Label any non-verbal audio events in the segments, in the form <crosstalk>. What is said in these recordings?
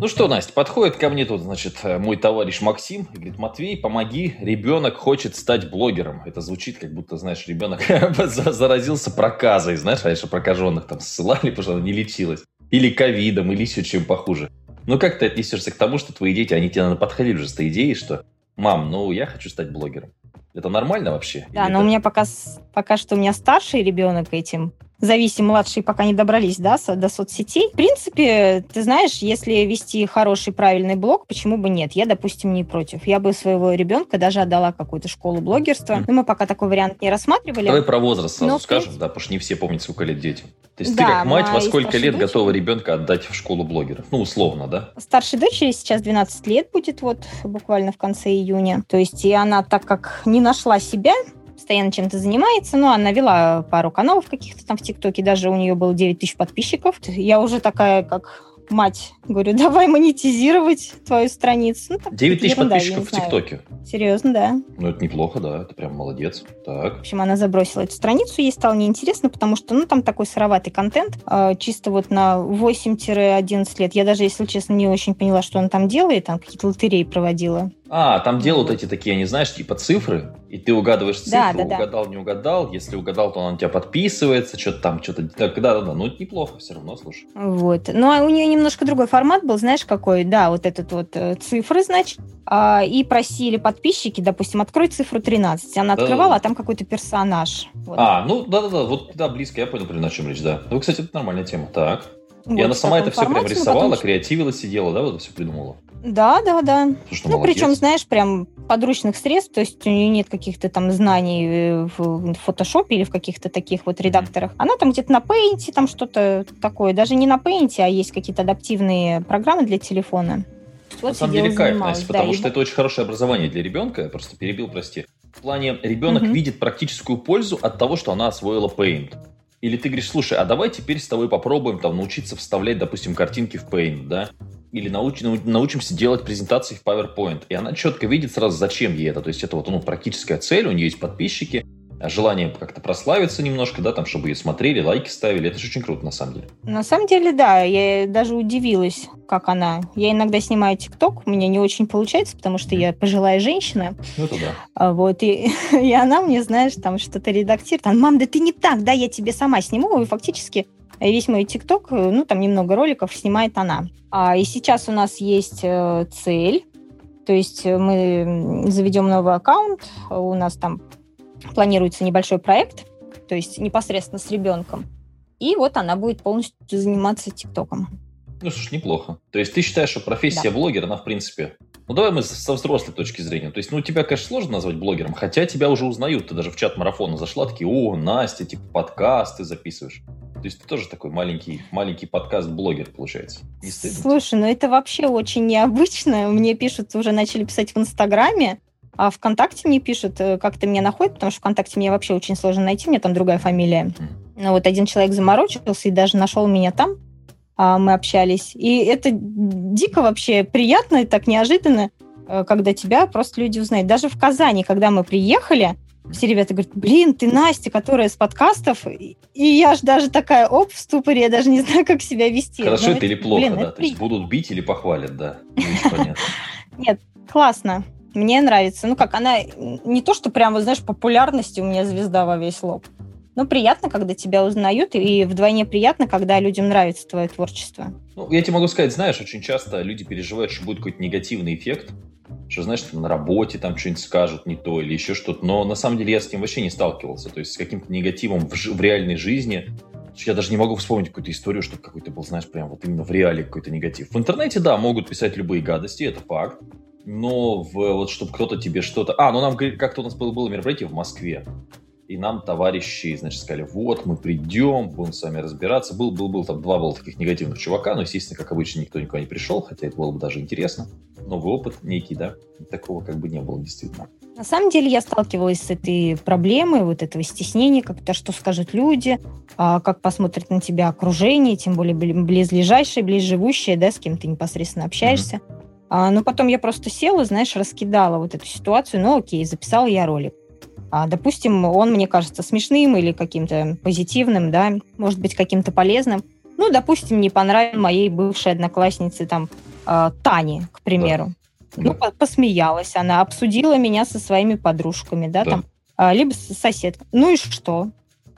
Ну что, Настя, подходит ко мне тут, значит, мой товарищ Максим и говорит, Матвей, помоги, ребенок хочет стать блогером. Это звучит, как будто, знаешь, ребенок <laughs> заразился проказой, знаешь, раньше прокаженных там ссылали, потому что она не лечилась. Или ковидом, или еще чем похуже. Ну как ты отнесешься к тому, что твои дети, они тебе, наверное, подходили уже с этой идеей, что «Мам, ну я хочу стать блогером». Это нормально вообще? Да, Или но это... у меня пока, пока что у меня старший ребенок этим зависим младшие пока не добрались да, до соцсетей. В принципе, ты знаешь, если вести хороший, правильный блог, почему бы нет? Я, допустим, не против. Я бы своего ребенка даже отдала какую-то школу блогерства. Но мы пока такой вариант не рассматривали. Давай про возраст сразу но, скажем, да, потому что не все помнят, сколько лет детям. То есть да, ты как мать во сколько лет дочери... готова ребенка отдать в школу блогеров? Ну, условно, да? Старшей дочери сейчас 12 лет будет вот буквально в конце июня. То есть и она, так как не нашла себя, постоянно чем-то занимается. Ну, она вела пару каналов каких-то там в ТикТоке, даже у нее было 9 тысяч подписчиков. Я уже такая, как мать, говорю, <laughs> давай монетизировать твою страницу. Ну, 9 тысяч подписчиков в ТикТоке. Серьезно, да. Ну, это неплохо, да, это прям молодец. Так. В общем, она забросила эту страницу, ей стало неинтересно, потому что, ну, там такой сыроватый контент, э, чисто вот на 8-11 лет. Я даже, если честно, не очень поняла, что она там делает, там какие-то лотереи проводила. А, там делают эти такие, не знаешь, типа цифры, и ты угадываешь цифру, да, да, угадал, да. не угадал. Если угадал, то он на тебя подписывается, что-то там, что-то... Да, да, да, ну неплохо все равно, слушай. Вот. Ну, а у нее немножко другой формат был, знаешь, какой? Да, вот этот вот э, цифры, значит, а, и просили подписчики, допустим, открой цифру 13. Она открывала, да, да. а там какой-то персонаж. Вот. А, ну, да-да-да, вот, да, близко, я понял, о чем речь, да. Ну, кстати, это нормальная тема. Так. Вот, и она сама это все прям рисовала, потом... креативила, сидела, да, вот все придумала? Да, да, да. Слушай, ну, молодец. причем, знаешь, прям подручных средств, то есть у нее нет каких-то там знаний э, в фотошопе или в каких-то таких вот редакторах. Mm-hmm. Она там где-то на Paint, там что-то такое. Даже не на Paint, а есть какие-то адаптивные программы для телефона. Вот на самом деле кайф, Настя, потому да, что и... это очень хорошее образование для ребенка. Я просто перебил, прости. В плане ребенок угу. видит практическую пользу от того, что она освоила Paint. Или ты говоришь, слушай, а давай теперь с тобой попробуем там научиться вставлять, допустим, картинки в Paint, да? Или науч, научимся делать презентации в PowerPoint. И она четко видит сразу, зачем ей это. То есть это вот ну, практическая цель, у нее есть подписчики, желание как-то прославиться немножко, да, там, чтобы ее смотрели, лайки ставили. Это же очень круто, на самом деле. На самом деле, да. Я даже удивилась, как она. Я иногда снимаю ТикТок, у меня не очень получается, потому что я пожилая женщина. Ну, это да. А, вот, и, <laughs> и она мне, знаешь, там что-то редактирует. Там, мам, да ты не так, да, я тебе сама сниму. И фактически весь мой ТикТок, ну, там немного роликов снимает она. А, и сейчас у нас есть э, цель, то есть мы заведем новый аккаунт, у нас там планируется небольшой проект, то есть непосредственно с ребенком. И вот она будет полностью заниматься ТикТоком. Ну, слушай, неплохо. То есть ты считаешь, что профессия да. блогера, она в принципе... Ну, давай мы со взрослой точки зрения. То есть, ну, тебя, конечно, сложно назвать блогером, хотя тебя уже узнают. Ты даже в чат марафона зашла, такие, о, Настя, типа, подкасты записываешь. То есть ты тоже такой маленький, маленький подкаст-блогер, получается. Не стыдно? Слушай, ну это вообще очень необычно. Мне пишут, уже начали писать в Инстаграме, а ВКонтакте мне пишут, э, как ты меня находит, потому что ВКонтакте мне вообще очень сложно найти, у меня там другая фамилия. Но вот один человек заморочился и даже нашел меня там, а мы общались. И это дико вообще приятно и так неожиданно, э, когда тебя просто люди узнают. Даже в Казани, когда мы приехали, все ребята говорят, блин, ты Настя, которая с подкастов, и я ж даже такая, оп, в ступоре, я даже не знаю, как себя вести. Хорошо это или плохо, блин, да? То есть будут бить или похвалят, да? <laughs> Нет, классно. Мне нравится. Ну как, она не то, что прям, знаешь, популярности у меня звезда во весь лоб. Но приятно, когда тебя узнают, и вдвойне приятно, когда людям нравится твое творчество. Ну, я тебе могу сказать, знаешь, очень часто люди переживают, что будет какой-то негативный эффект, что, знаешь, на работе там что-нибудь скажут не то или еще что-то. Но на самом деле я с ним вообще не сталкивался. То есть с каким-то негативом в, в реальной жизни. Я даже не могу вспомнить какую-то историю, чтобы какой-то был, знаешь, прям вот именно в реале какой-то негатив. В интернете, да, могут писать любые гадости, это факт но в, вот чтобы кто-то тебе что-то... А, ну нам как-то у нас было, было мероприятие в Москве, и нам товарищи, значит, сказали, вот, мы придем, будем с вами разбираться. Был, был, был там два было таких негативных чувака, но, естественно, как обычно, никто никуда не пришел, хотя это было бы даже интересно. Новый опыт некий, да, такого как бы не было, действительно. На самом деле я сталкивалась с этой проблемой, вот этого стеснения, как-то что скажут люди, а, как посмотрит на тебя окружение, тем более близлежащее, близживущее, да, с кем ты непосредственно общаешься. Mm-hmm. А, но потом я просто села, знаешь, раскидала вот эту ситуацию, ну окей, записала я ролик. А, допустим, он мне кажется смешным или каким-то позитивным, да, может быть, каким-то полезным. Ну, допустим, не понравился моей бывшей однокласснице там э, Тани, к примеру. Да. Ну, да. посмеялась она, обсудила меня со своими подружками, да, да. там, э, либо с соседкой. Ну и что?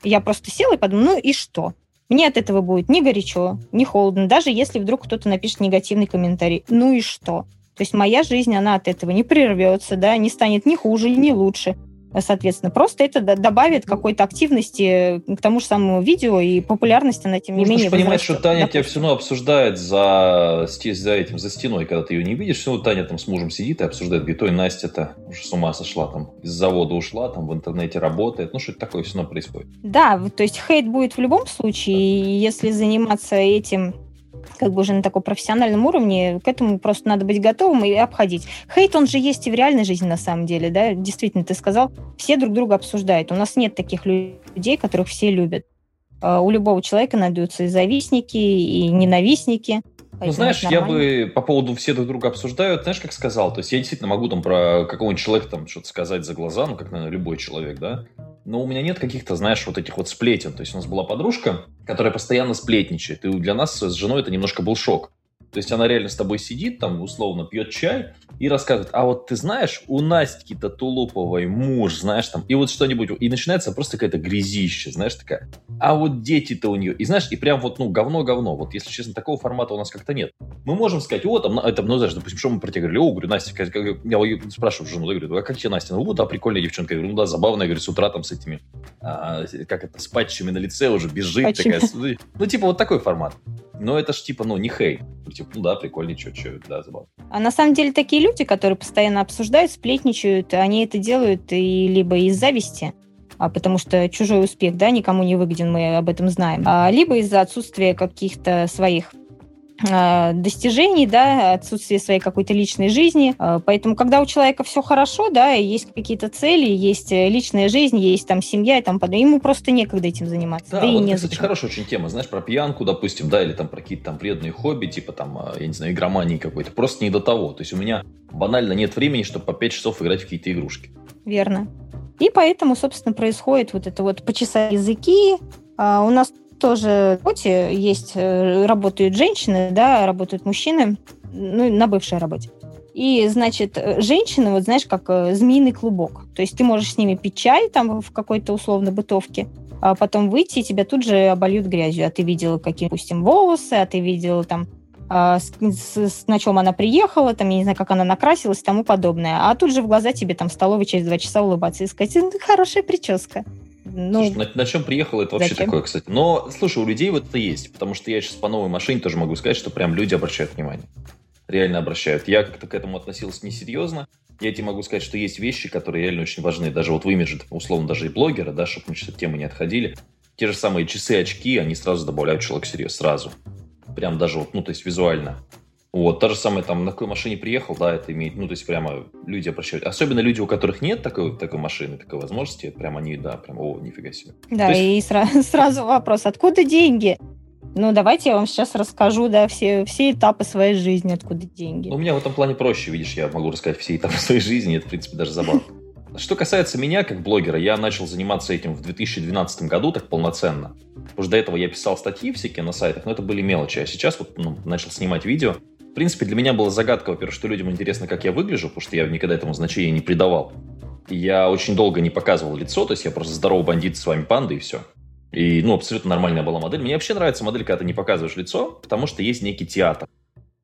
Я просто села и подумала, ну и что? Мне от этого будет ни горячо, ни холодно, даже если вдруг кто-то напишет негативный комментарий. Ну и что? То есть моя жизнь, она от этого не прервется, да, не станет ни хуже, ни лучше. Соответственно, просто это добавит какой-то активности к тому же самому видео, и популярность она, тем не менее, понимать, что Таня допустим. тебя все равно обсуждает за, за этим, за стеной, когда ты ее не видишь, все равно Таня там с мужем сидит и обсуждает, говорит, ой, Настя-то уже с ума сошла, там, из завода ушла, там, в интернете работает, ну, что-то такое все равно происходит. Да, то есть хейт будет в любом случае, и если заниматься этим как бы уже на таком профессиональном уровне, к этому просто надо быть готовым и обходить. Хейт, он же есть и в реальной жизни на самом деле, да, действительно, ты сказал, все друг друга обсуждают. У нас нет таких людей, которых все любят. А у любого человека найдутся и завистники, и ненавистники. Ну, знаешь, я бы по поводу все друг друга обсуждают, знаешь, как сказал, то есть я действительно могу там про какого-нибудь человека там что-то сказать за глаза, ну, как, наверное, любой человек, да, но у меня нет каких-то, знаешь, вот этих вот сплетен. То есть у нас была подружка, которая постоянно сплетничает, и для нас с женой это немножко был шок. То есть она реально с тобой сидит, там, условно, пьет чай и рассказывает, а вот ты знаешь, у Настики-то Тулуповой муж, знаешь, там, и вот что-нибудь, и начинается просто какая-то грязища, знаешь, такая, а вот дети-то у нее, и знаешь, и прям вот, ну, говно-говно, вот, если честно, такого формата у нас как-то нет. Мы можем сказать, о, там, это, ну, знаешь, допустим, что мы про тебя говорили, о, говорю, Настя, как, как, я спрашиваю жену, я говорю, а как тебе Настя? Ну, да, прикольная девчонка, я говорю, ну, да, забавная, я говорю, с утра там с этими, а, как это, с патчами на лице уже бежит, такая, ну, типа, вот такой формат. Но это ж типа, ну, не хей. Типа, ну да, прикольный, что, что, да, забавно. А на самом деле такие люди, которые постоянно обсуждают, сплетничают, они это делают и либо из зависти, а потому что чужой успех, да, никому не выгоден, мы об этом знаем, а, либо из-за отсутствия каких-то своих достижений, да, отсутствие своей какой-то личной жизни. А, поэтому, когда у человека все хорошо, да, есть какие-то цели, есть э, личная жизнь, есть там семья и там подобное, ему просто некогда этим заниматься. Да, да вот, и не кстати, хорошая очень тема, знаешь, про пьянку, допустим, да, или там про какие-то там вредные хобби, типа там, я не знаю, игромании какой-то. Просто не до того. То есть у меня банально нет времени, чтобы по 5 часов играть в какие-то игрушки. Верно. И поэтому, собственно, происходит вот это вот почесать языки. А, у нас тоже работе есть, э, работают женщины, да, работают мужчины, ну, на бывшей работе. И, значит, э, женщины, вот знаешь, как э, змеиный клубок. То есть ты можешь с ними пить чай там в какой-то условно бытовке, а потом выйти, и тебя тут же обольют грязью. А ты видела, какие, допустим, волосы, а ты видела там а, с, с, на чем она приехала, там, я не знаю, как она накрасилась и тому подобное. А тут же в глаза тебе там в столовой через два часа улыбаться и сказать, хорошая прическа. Ну, слушай, на, на чем приехал, это вообще зачем? такое, кстати. Но, слушай, у людей вот это есть, потому что я сейчас по новой машине тоже могу сказать, что прям люди обращают внимание. Реально обращают. Я как-то к этому относился несерьезно. Я тебе могу сказать, что есть вещи, которые реально очень важны. Даже вот в имидже, условно, даже и блогера, да, чтобы мы сейчас от темы не отходили. Те же самые часы, очки, они сразу добавляют человек серьез, сразу. Прям даже вот, ну, то есть визуально. Вот, та же самая, там, на какой машине приехал, да, это имеет, ну, то есть прямо люди обращают. Особенно люди, у которых нет такой, такой машины, такой возможности, прям они, да, прям, о, нифига себе. Да, есть... и сра- <laughs> сразу вопрос, откуда деньги? Ну, давайте я вам сейчас расскажу, да, все, все этапы своей жизни, откуда деньги. Ну, у меня в этом плане проще, видишь, я могу рассказать все этапы своей жизни, это, в принципе, даже забавно. Что касается меня, как блогера, я начал заниматься этим в 2012 году так полноценно. Потому что до этого я писал статьи всякие на сайтах, но это были мелочи. А сейчас вот ну, начал снимать видео принципе, для меня была загадка, во-первых, что людям интересно, как я выгляжу, потому что я никогда этому значения не придавал. Я очень долго не показывал лицо, то есть я просто здоровый бандит с вами панда и все. И, ну, абсолютно нормальная была модель. Мне вообще нравится модель, когда ты не показываешь лицо, потому что есть некий театр.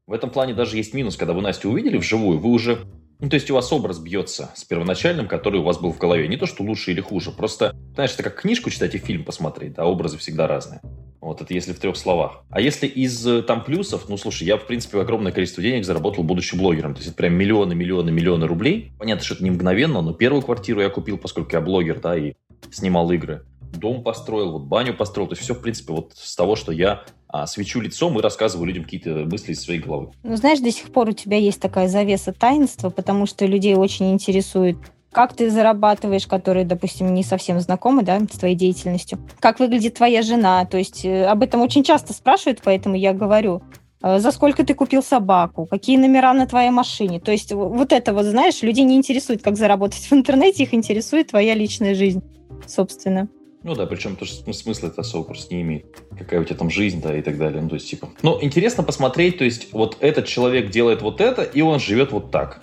В этом плане даже есть минус, когда вы Настю увидели вживую, вы уже... Ну, то есть у вас образ бьется с первоначальным, который у вас был в голове. Не то, что лучше или хуже, просто, знаешь, это как книжку читать и фильм посмотреть, да, образы всегда разные. Вот это если в трех словах. А если из э, там плюсов, ну слушай, я в принципе огромное количество денег заработал, будучи блогером. То есть это прям миллионы, миллионы, миллионы рублей. Понятно, что это не мгновенно, но первую квартиру я купил, поскольку я блогер, да, и снимал игры. Дом построил, вот баню построил. То есть все, в принципе, вот с того, что я а, свечу лицом и рассказываю людям какие-то мысли из своей головы. Ну, знаешь, до сих пор у тебя есть такая завеса таинства, потому что людей очень интересует как ты зарабатываешь, которые, допустим, не совсем знакомы да, с твоей деятельностью, как выглядит твоя жена. То есть э, об этом очень часто спрашивают, поэтому я говорю, э, за сколько ты купил собаку, какие номера на твоей машине. То есть вот это вот, знаешь, людей не интересует, как заработать в интернете, их интересует твоя личная жизнь, собственно. Ну да, причем тоже смысла это особо просто не имеет. Какая у тебя там жизнь, да, и так далее. Ну, то есть, типа... Ну, интересно посмотреть, то есть, вот этот человек делает вот это, и он живет вот так.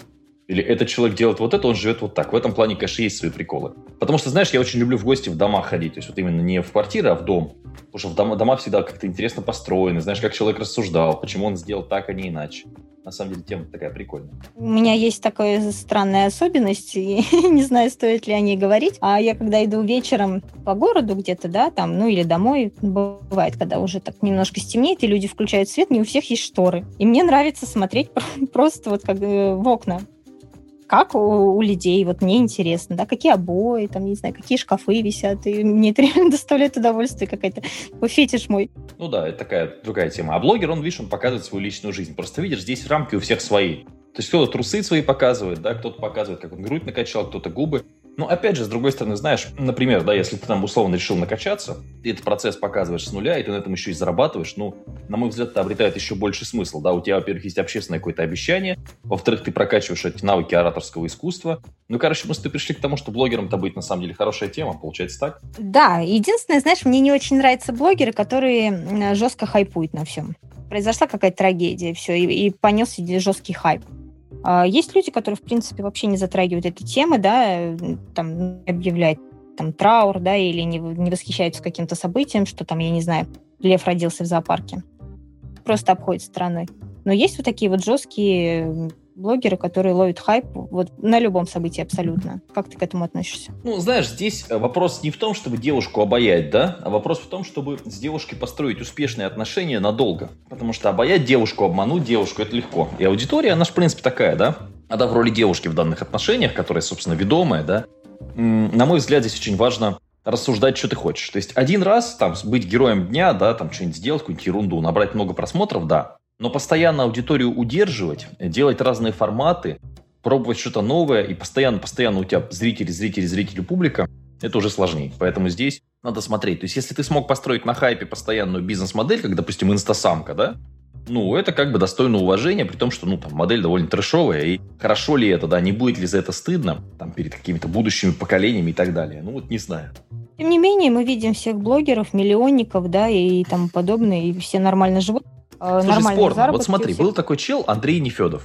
Или этот человек делает вот это, он живет вот так. В этом плане, конечно, есть свои приколы. Потому что, знаешь, я очень люблю в гости в дома ходить. То есть вот именно не в квартиры, а в дом. Потому что в дома, дома всегда как-то интересно построены. Знаешь, как человек рассуждал, почему он сделал так, а не иначе. На самом деле тема такая прикольная. У меня есть такая странная особенность, и <laughs> не знаю, стоит ли о ней говорить. А я когда иду вечером по городу где-то, да, там, ну или домой, бывает, когда уже так немножко стемнеет, и люди включают свет, не у всех есть шторы. И мне нравится смотреть <laughs> просто вот как э, в окна как у, у людей, вот мне интересно, да, какие обои, там, не знаю, какие шкафы висят, и мне это <laughs> реально доставляет удовольствие какая-то, фетиш мой. Ну да, это такая другая тема. А блогер, он, видишь, он показывает свою личную жизнь. Просто видишь, здесь рамки у всех свои. То есть кто-то трусы свои показывает, да, кто-то показывает, как он грудь накачал, кто-то губы. Но опять же, с другой стороны, знаешь, например, да, если ты там условно решил накачаться, ты этот процесс показываешь с нуля, и ты на этом еще и зарабатываешь, ну, на мой взгляд, это обретает еще больше смысл, да, у тебя, во-первых, есть общественное какое-то обещание, во-вторых, ты прокачиваешь эти навыки ораторского искусства. Ну, короче, мы с тобой пришли к тому, что блогером-то быть на самом деле хорошая тема, получается так? Да, единственное, знаешь, мне не очень нравятся блогеры, которые жестко хайпуют на всем. Произошла какая-то трагедия, все, и, и понесся жесткий хайп. А, есть люди, которые, в принципе, вообще не затрагивают этой темы, да, там, объявляют там траур, да, или не, не восхищаются каким-то событием, что там, я не знаю, лев родился в зоопарке. Просто обходит стороной. Но есть вот такие вот жесткие блогеры, которые ловят хайп вот на любом событии абсолютно. Как ты к этому относишься? Ну, знаешь, здесь э, вопрос не в том, чтобы девушку обаять, да, а вопрос в том, чтобы с девушкой построить успешные отношения надолго. Потому что обаять девушку, обмануть девушку – это легко. И аудитория, она же, в принципе, такая, да? Она в роли девушки в данных отношениях, которая, собственно, ведомая, да. На мой взгляд, здесь очень важно рассуждать, что ты хочешь. То есть один раз там быть героем дня, да, там что-нибудь сделать, какую-нибудь ерунду, набрать много просмотров, да. Но постоянно аудиторию удерживать, делать разные форматы, пробовать что-то новое, и постоянно-постоянно у тебя зрители, зрители, зрители, публика, это уже сложнее. Поэтому здесь надо смотреть. То есть, если ты смог построить на хайпе постоянную бизнес-модель, как, допустим, инстасамка, да, ну, это как бы достойно уважения, при том, что, ну, там, модель довольно трэшовая, и хорошо ли это, да, не будет ли за это стыдно, там, перед какими-то будущими поколениями и так далее. Ну, вот не знаю. Тем не менее, мы видим всех блогеров, миллионников, да, и тому подобное, и все нормально живут. Э, Слушай, спорно. Вот смотри, был такой чел Андрей Нефедов.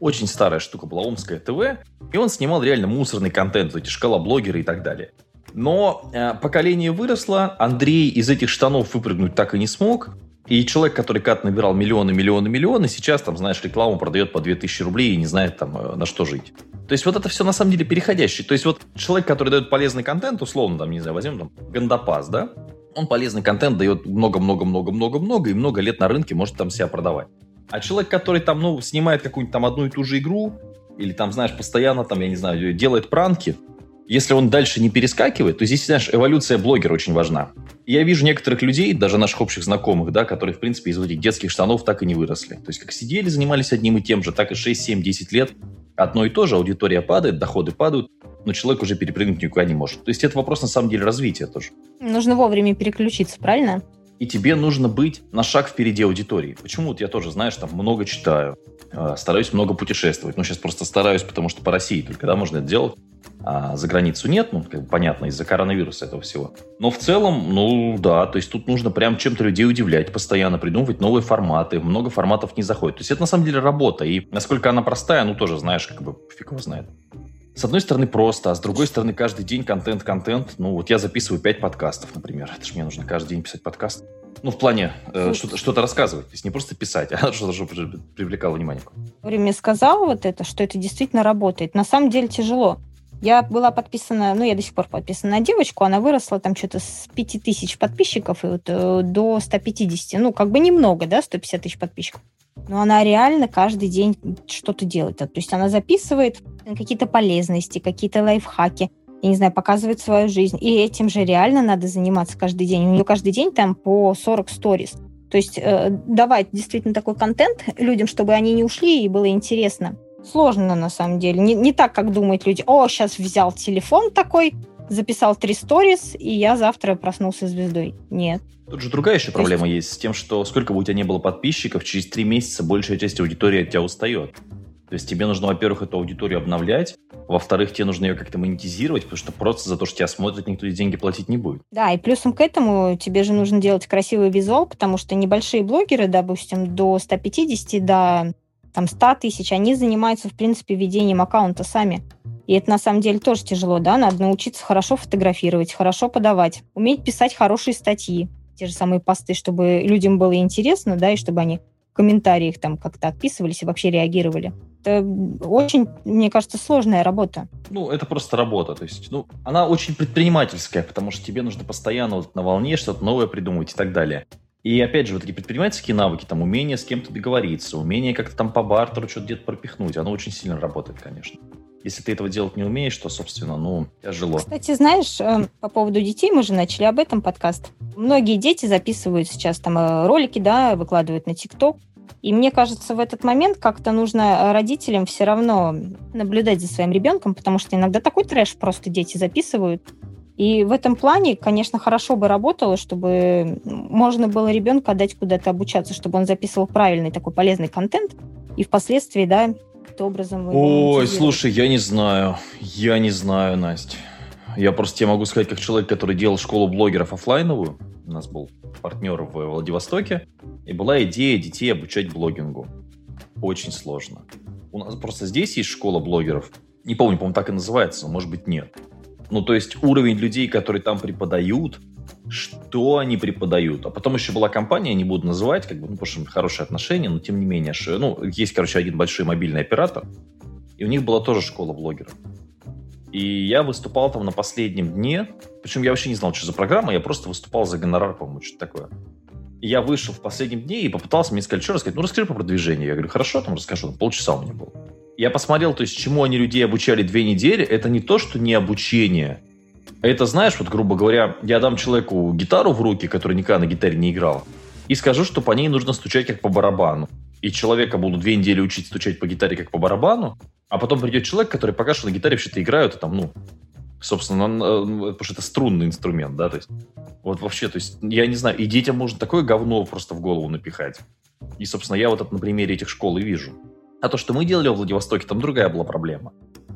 Очень старая штука была, Омская ТВ. И он снимал реально мусорный контент, эти шкала блогеры и так далее. Но э, поколение выросло, Андрей из этих штанов выпрыгнуть так и не смог. И человек, который кат набирал миллионы, миллионы, миллионы, сейчас, там, знаешь, рекламу продает по 2000 рублей и не знает, там, э, на что жить. То есть вот это все на самом деле переходящий. То есть вот человек, который дает полезный контент, условно, там, не знаю, возьмем там Гандапас, да, он полезный контент дает много-много-много-много-много и много лет на рынке может там себя продавать. А человек, который там, ну, снимает какую-нибудь там одну и ту же игру, или там, знаешь, постоянно там, я не знаю, делает пранки, если он дальше не перескакивает, то здесь, знаешь, эволюция блогера очень важна. Я вижу некоторых людей, даже наших общих знакомых, да, которые, в принципе, из этих детских штанов так и не выросли. То есть, как сидели, занимались одним и тем же, так и 6, 7, 10 лет. Одно и то же, аудитория падает, доходы падают но человек уже перепрыгнуть никуда не может. То есть это вопрос на самом деле развития тоже. Нужно вовремя переключиться, правильно? И тебе нужно быть на шаг впереди аудитории. Почему? Вот я тоже, знаешь, там много читаю, а, стараюсь много путешествовать. Ну, сейчас просто стараюсь, потому что по России только, да, можно это делать. А за границу нет, ну, как бы понятно, из-за коронавируса этого всего. Но в целом, ну, да, то есть тут нужно прям чем-то людей удивлять, постоянно придумывать новые форматы. Много форматов не заходит. То есть это на самом деле работа. И насколько она простая, ну, тоже, знаешь, как бы фиг его знает с одной стороны просто, а с другой стороны каждый день контент, контент. Ну вот я записываю 5 подкастов, например. Это же мне нужно каждый день писать подкаст. Ну, в плане э, что-то, что рассказывать. То есть не просто писать, <laughs> а что-то, чтобы привлекало внимание. Время сказал вот это, что это действительно работает. На самом деле тяжело. Я была подписана, ну, я до сих пор подписана на девочку, она выросла там что-то с 5 тысяч подписчиков и вот, э, до 150. Ну, как бы немного, да, 150 тысяч подписчиков но она реально каждый день что-то делает. То есть она записывает какие-то полезности, какие-то лайфхаки, я не знаю, показывает свою жизнь. И этим же реально надо заниматься каждый день. У нее каждый день там по 40 сториз. То есть э, давать действительно такой контент людям, чтобы они не ушли и было интересно. Сложно на самом деле. Не, не так, как думают люди. О, сейчас взял телефон такой, записал три сторис, и я завтра проснулся звездой. Нет. Тут же другая еще проблема есть... есть с тем, что сколько бы у тебя не было подписчиков, через три месяца большая часть аудитории от тебя устает. То есть тебе нужно, во-первых, эту аудиторию обновлять, во-вторых, тебе нужно ее как-то монетизировать, потому что просто за то, что тебя смотрят, никто деньги платить не будет. Да, и плюсом к этому тебе же нужно делать красивый визуал, потому что небольшие блогеры, допустим, до 150, до там, 100 тысяч, они занимаются, в принципе, ведением аккаунта сами. И это на самом деле тоже тяжело, да, надо научиться хорошо фотографировать, хорошо подавать, уметь писать хорошие статьи, те же самые посты, чтобы людям было интересно, да, и чтобы они в комментариях там как-то отписывались и вообще реагировали. Это очень, мне кажется, сложная работа. Ну, это просто работа. То есть, ну, она очень предпринимательская, потому что тебе нужно постоянно вот на волне что-то новое придумывать и так далее. И опять же, вот эти предпринимательские навыки, там, умение с кем-то договориться, умение как-то там по бартеру что-то где-то пропихнуть, оно очень сильно работает, конечно. Если ты этого делать не умеешь, то, собственно, ну, тяжело. Кстати, знаешь, э, по поводу детей, мы же начали об этом подкаст. Многие дети записывают сейчас там э, ролики, да, выкладывают на ТикТок. И мне кажется, в этот момент как-то нужно родителям все равно наблюдать за своим ребенком, потому что иногда такой трэш просто дети записывают. И в этом плане, конечно, хорошо бы работало, чтобы можно было ребенка отдать куда-то обучаться, чтобы он записывал правильный такой полезный контент, и впоследствии, да, каким-то образом... Ой, слушай, я не знаю. Я не знаю, Настя. Я просто тебе могу сказать, как человек, который делал школу блогеров офлайновую, у нас был партнер в Владивостоке, и была идея детей обучать блогингу. Очень сложно. У нас просто здесь есть школа блогеров. Не помню, по-моему, так и называется, может быть, нет. Ну, то есть уровень людей, которые там преподают, что они преподают. А потом еще была компания, не буду называть, как бы, ну, потому что хорошие отношения, но тем не менее, что, ну, есть, короче, один большой мобильный оператор, и у них была тоже школа блогеров. И я выступал там на последнем дне, причем я вообще не знал, что за программа, я просто выступал за гонорар, по-моему, что-то такое. И я вышел в последнем дне и попытался, мне сказали, что рассказать? Ну, расскажи по продвижению. Я говорю, хорошо, там расскажу. Полчаса у меня было. Я посмотрел, то есть, чему они людей обучали две недели. Это не то, что не обучение, это, знаешь, вот, грубо говоря, я дам человеку гитару в руки, который никогда на гитаре не играл, и скажу, что по ней нужно стучать как по барабану. И человека буду две недели учить стучать по гитаре как по барабану, а потом придет человек, который покажет, что на гитаре вообще-то играют, и там, ну, собственно, потому что это струнный инструмент, да, то есть, вот вообще, то есть, я не знаю, и детям можно такое говно просто в голову напихать. И, собственно, я вот это на примере этих школ и вижу. А то, что мы делали в Владивостоке, там другая была проблема.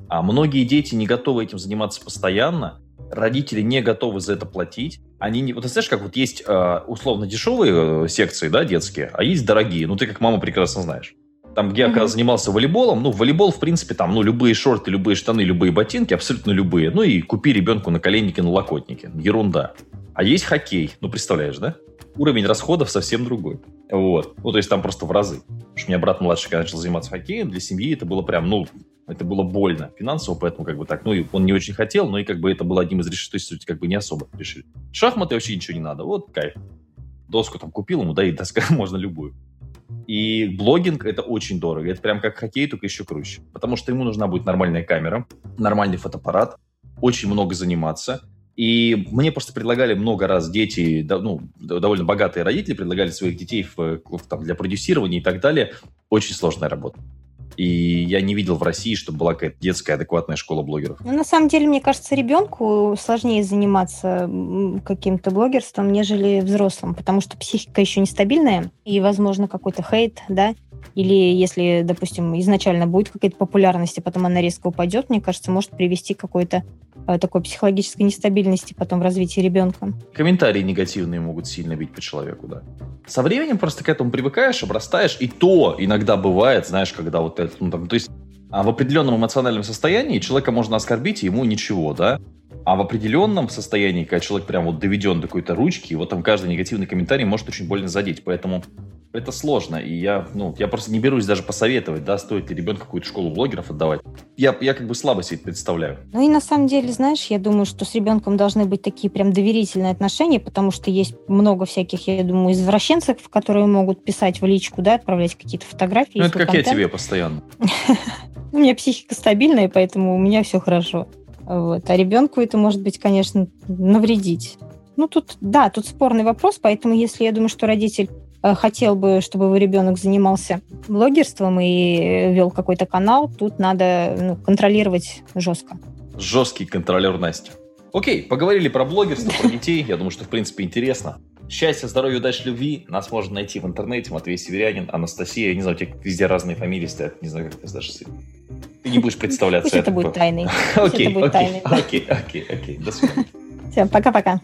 А многие дети не готовы этим заниматься постоянно, родители не готовы за это платить. Они не... Вот ты знаешь, как вот есть э, условно дешевые э, секции, да, детские, а есть дорогие. Ну, ты как мама прекрасно знаешь. Там, где я mm-hmm. занимался волейболом, ну, волейбол, в принципе, там, ну, любые шорты, любые штаны, любые ботинки, абсолютно любые. Ну, и купи ребенку на коленнике, на локотнике. Ерунда. А есть хоккей. Ну, представляешь, да? Уровень расходов совсем другой. Вот. Ну, то есть там просто в разы. Потому что у меня брат младший, когда начал заниматься хоккеем, для семьи это было прям, ну, это было больно финансово, поэтому как бы так, ну, и он не очень хотел, но и как бы это было одним из решений, то есть как бы не особо решили. Шахматы вообще ничего не надо, вот кайф. Доску там купил ему, да, и доска <laughs> можно любую. И блогинг это очень дорого. Это прям как хоккей, только еще круче. Потому что ему нужна будет нормальная камера, нормальный фотоаппарат, очень много заниматься. И мне просто предлагали много раз дети, ну, довольно богатые родители предлагали своих детей в, в, там, для продюсирования и так далее. Очень сложная работа. И я не видел в России, чтобы была какая-то детская адекватная школа блогеров. Ну, на самом деле, мне кажется, ребенку сложнее заниматься каким-то блогерством, нежели взрослым, потому что психика еще нестабильная, и, возможно, какой-то хейт, да, или если, допустим, изначально будет какая-то популярность, а потом она резко упадет, мне кажется, может привести к какой-то такой психологической нестабильности потом в развитии ребенка. Комментарии негативные могут сильно бить по человеку, да. Со временем просто к этому привыкаешь, обрастаешь, и то иногда бывает, знаешь, когда вот это, ну, там, то есть а в определенном эмоциональном состоянии человека можно оскорбить, и ему ничего, да. А в определенном состоянии, когда человек прям вот доведен до какой-то ручки, вот там каждый негативный комментарий может очень больно задеть. Поэтому это сложно. И я, ну, я просто не берусь даже посоветовать, да, стоит ли ребенку какую-то школу блогеров отдавать. Я, я как бы слабо себе представляю. Ну и на самом деле, знаешь, я думаю, что с ребенком должны быть такие прям доверительные отношения, потому что есть много всяких, я думаю, извращенцев, которые могут писать в личку, да, отправлять какие-то фотографии. Ну это как контент. я тебе постоянно. <laughs> У меня психика стабильная, поэтому у меня все хорошо. Вот. А ребенку это может быть, конечно, навредить. Ну, тут, да, тут спорный вопрос, поэтому если я думаю, что родитель хотел бы, чтобы его ребенок занимался блогерством и вел какой-то канал, тут надо ну, контролировать жестко. Жесткий контролер Настя. Окей, поговорили про блогерство, про <laughs> детей. Я думаю, что, в принципе, интересно. Счастья, здоровья, удачи, любви. Нас можно найти в интернете. Матвей Северянин, Анастасия. Я не знаю, у тебя везде разные фамилии стоят. Не знаю, как ты даже Ты не будешь представляться. Пусть это будет тайной. <laughs> Окей, окей, окей, окей. До свидания. Все, пока-пока.